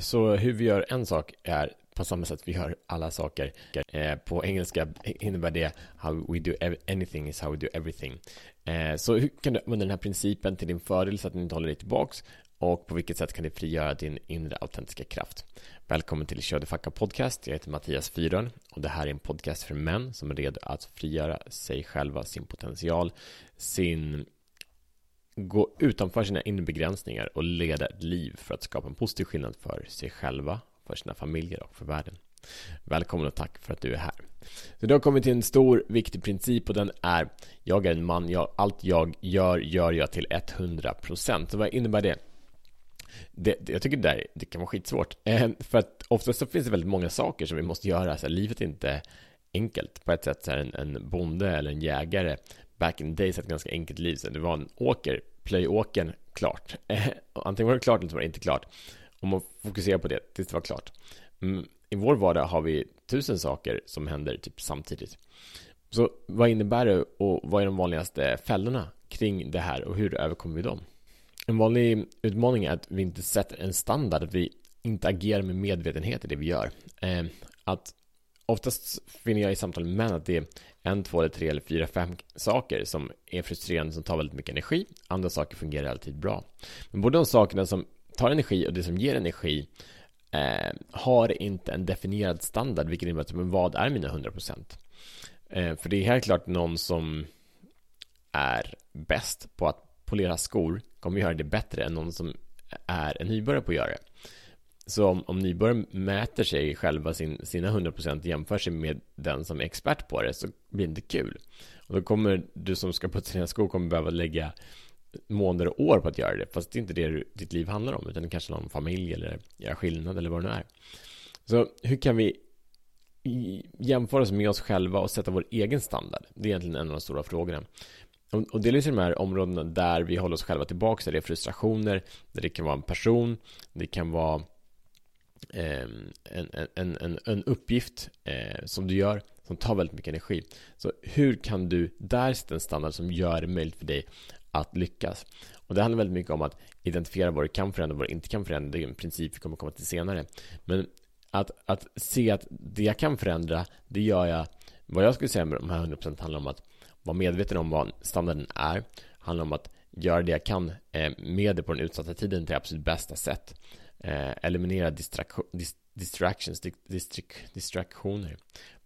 Så hur vi gör en sak är på samma sätt vi gör alla saker. Eh, på engelska innebär det How we do anything is how we do everything. Eh, så hur kan du använda den här principen till din fördel så att den inte håller dig tillbaks? Och på vilket sätt kan det frigöra din inre autentiska kraft? Välkommen till Kör Facka Podcast. Jag heter Mattias Fyrön och det här är en podcast för män som är redo att frigöra sig själva, sin potential, sin gå utanför sina inre begränsningar och leda ett liv för att skapa en positiv skillnad för sig själva, för sina familjer och för världen. Välkommen och tack för att du är här. Så du har kommit till en stor viktig princip och den är Jag är en man, jag, allt jag gör, gör jag till 100% Så vad innebär det? Det, det, jag tycker det, där, det kan vara skitsvårt. Eh, för att oftast så finns det väldigt många saker som vi måste göra. Så här, livet är inte enkelt. På ett sätt så här en, en bonde eller en jägare back in the days ett ganska enkelt liv. Så det var en åker, plöjåkern, klart. Antingen var det klart eller så var det inte klart. Om man fokuserar på det tills det var klart. Mm, I vår vardag har vi tusen saker som händer typ samtidigt. Så vad innebär det och vad är de vanligaste fällorna kring det här och hur överkommer vi dem? En vanlig utmaning är att vi inte sätter en standard, att vi inte agerar med medvetenhet i det vi gör. Eh, att oftast finner jag i samtal med män att det är en, två eller tre eller fyra, fem saker som är frustrerande, som tar väldigt mycket energi. Andra saker fungerar alltid bra. Men både de sakerna som tar energi och det som ger energi eh, har inte en definierad standard, vilket innebär att men vad är mina 100%? Eh, för det är helt klart någon som är bäst på att polera skor kommer göra det bättre än någon som är en nybörjare på att göra det. Så om, om nybörjaren mäter sig själva sin, sina 100% jämför sig med den som är expert på det så blir det inte kul. Och då kommer du som ska putsa dina skor kommer behöva lägga månader och år på att göra det fast det är inte det ditt liv handlar om utan det kanske handlar om familj eller göra skillnad eller vad det nu är. Så hur kan vi jämföra oss med oss själva och sätta vår egen standard? Det är egentligen en av de stora frågorna. Och delvis i de här områdena där vi håller oss själva tillbaka, där det är frustrationer, där det kan vara en person, det kan vara Ehm, en, en, en, en uppgift eh, som du gör som tar väldigt mycket energi. Så hur kan du där sätta en standard som gör det möjligt för dig att lyckas? Och det handlar väldigt mycket om att identifiera vad du kan förändra och vad du inte kan förändra. Det är en princip vi kommer komma till senare. Men att, att se att det jag kan förändra, det gör jag. Vad jag skulle säga med de här 100% handlar om att vara medveten om vad standarden är. Handlar om att göra det jag kan eh, med det på den utsatta tiden till absolut bästa sätt eh, eliminera dis distractions, distrik distraktioner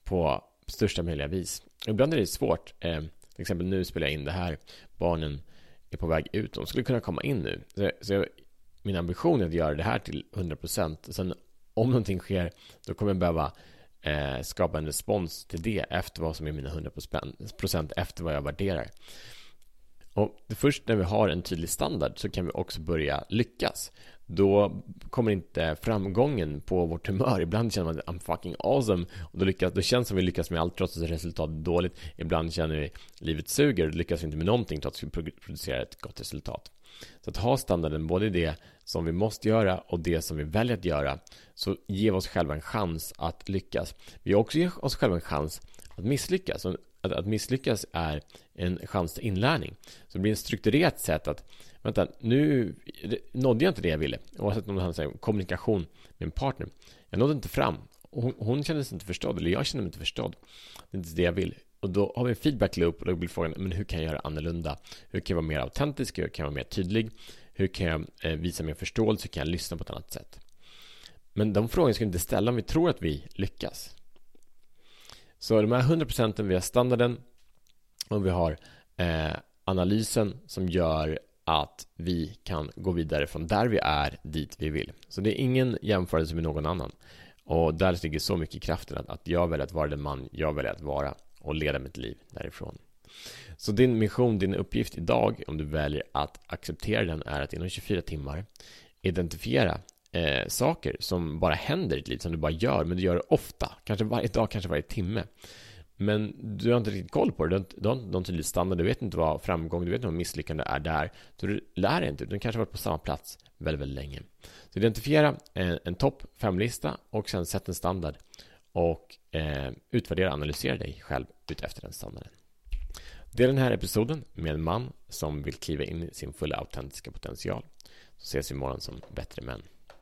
på största möjliga vis. Ibland är det svårt. Eh, till exempel nu spelar jag in det här. Barnen är på väg ut. De skulle kunna komma in nu. Så, så jag, min ambition är att göra det här till 100%. Sen om någonting sker, då kommer jag behöva eh, skapa en respons till det efter vad som är mina 100% efter vad jag värderar. Och först när vi har en tydlig standard så kan vi också börja lyckas då kommer inte framgången på vårt humör. Ibland känner man att I'm fucking awesome och då, lyckas, då känns det som vi lyckas med allt trots att resultatet är dåligt. Ibland känner vi att livet suger och lyckas vi inte med någonting trots att vi producerar ett gott resultat. Så att ha standarden både i det som vi måste göra och det som vi väljer att göra så ger vi oss själva en chans att lyckas. Vi också oss själva en chans att misslyckas. Att, att misslyckas är en chans till inlärning. Så det blir ett strukturerat sätt att vänta, nu nådde jag inte det jag ville. Oavsett om det handlar om kommunikation med en partner. Jag nådde inte fram. Hon, hon kände sig inte förstådd, eller jag kände mig inte förstådd. Det är inte det jag vill. Och då har vi en feedback loop och då blir frågan, men hur kan jag göra annorlunda? Hur kan jag vara mer autentisk? Hur kan jag vara mer tydlig? Hur kan jag eh, visa mer förståelse? Hur kan jag lyssna på ett annat sätt? Men de frågorna ska vi inte ställa om vi tror att vi lyckas. Så de här 100 procenten, vi har standarden och vi har eh, analysen som gör att vi kan gå vidare från där vi är dit vi vill. Så det är ingen jämförelse med någon annan. Och där ligger så mycket kraften att, att jag väljer att vara den man jag väljer att vara och leda mitt liv därifrån. Så din mission, din uppgift idag, om du väljer att acceptera den, är att inom 24 timmar identifiera eh, saker som bara händer i ditt liv, som du bara gör, men du gör det ofta, kanske varje dag, kanske varje timme. Men du har inte riktigt koll på det. Du har inte, du har någon tydlig standard. Du vet inte vad framgång, du vet inte vad misslyckande är där. Så du lär dig inte. Du kanske har varit på samma plats väldigt, väldigt länge. Så identifiera en, en topp fem-lista och sen sätt en standard. Och eh, utvärdera och analysera dig själv utefter den standarden. Det är den här episoden med en man som vill kliva in i sin fulla autentiska potential. Så ses vi imorgon som bättre män.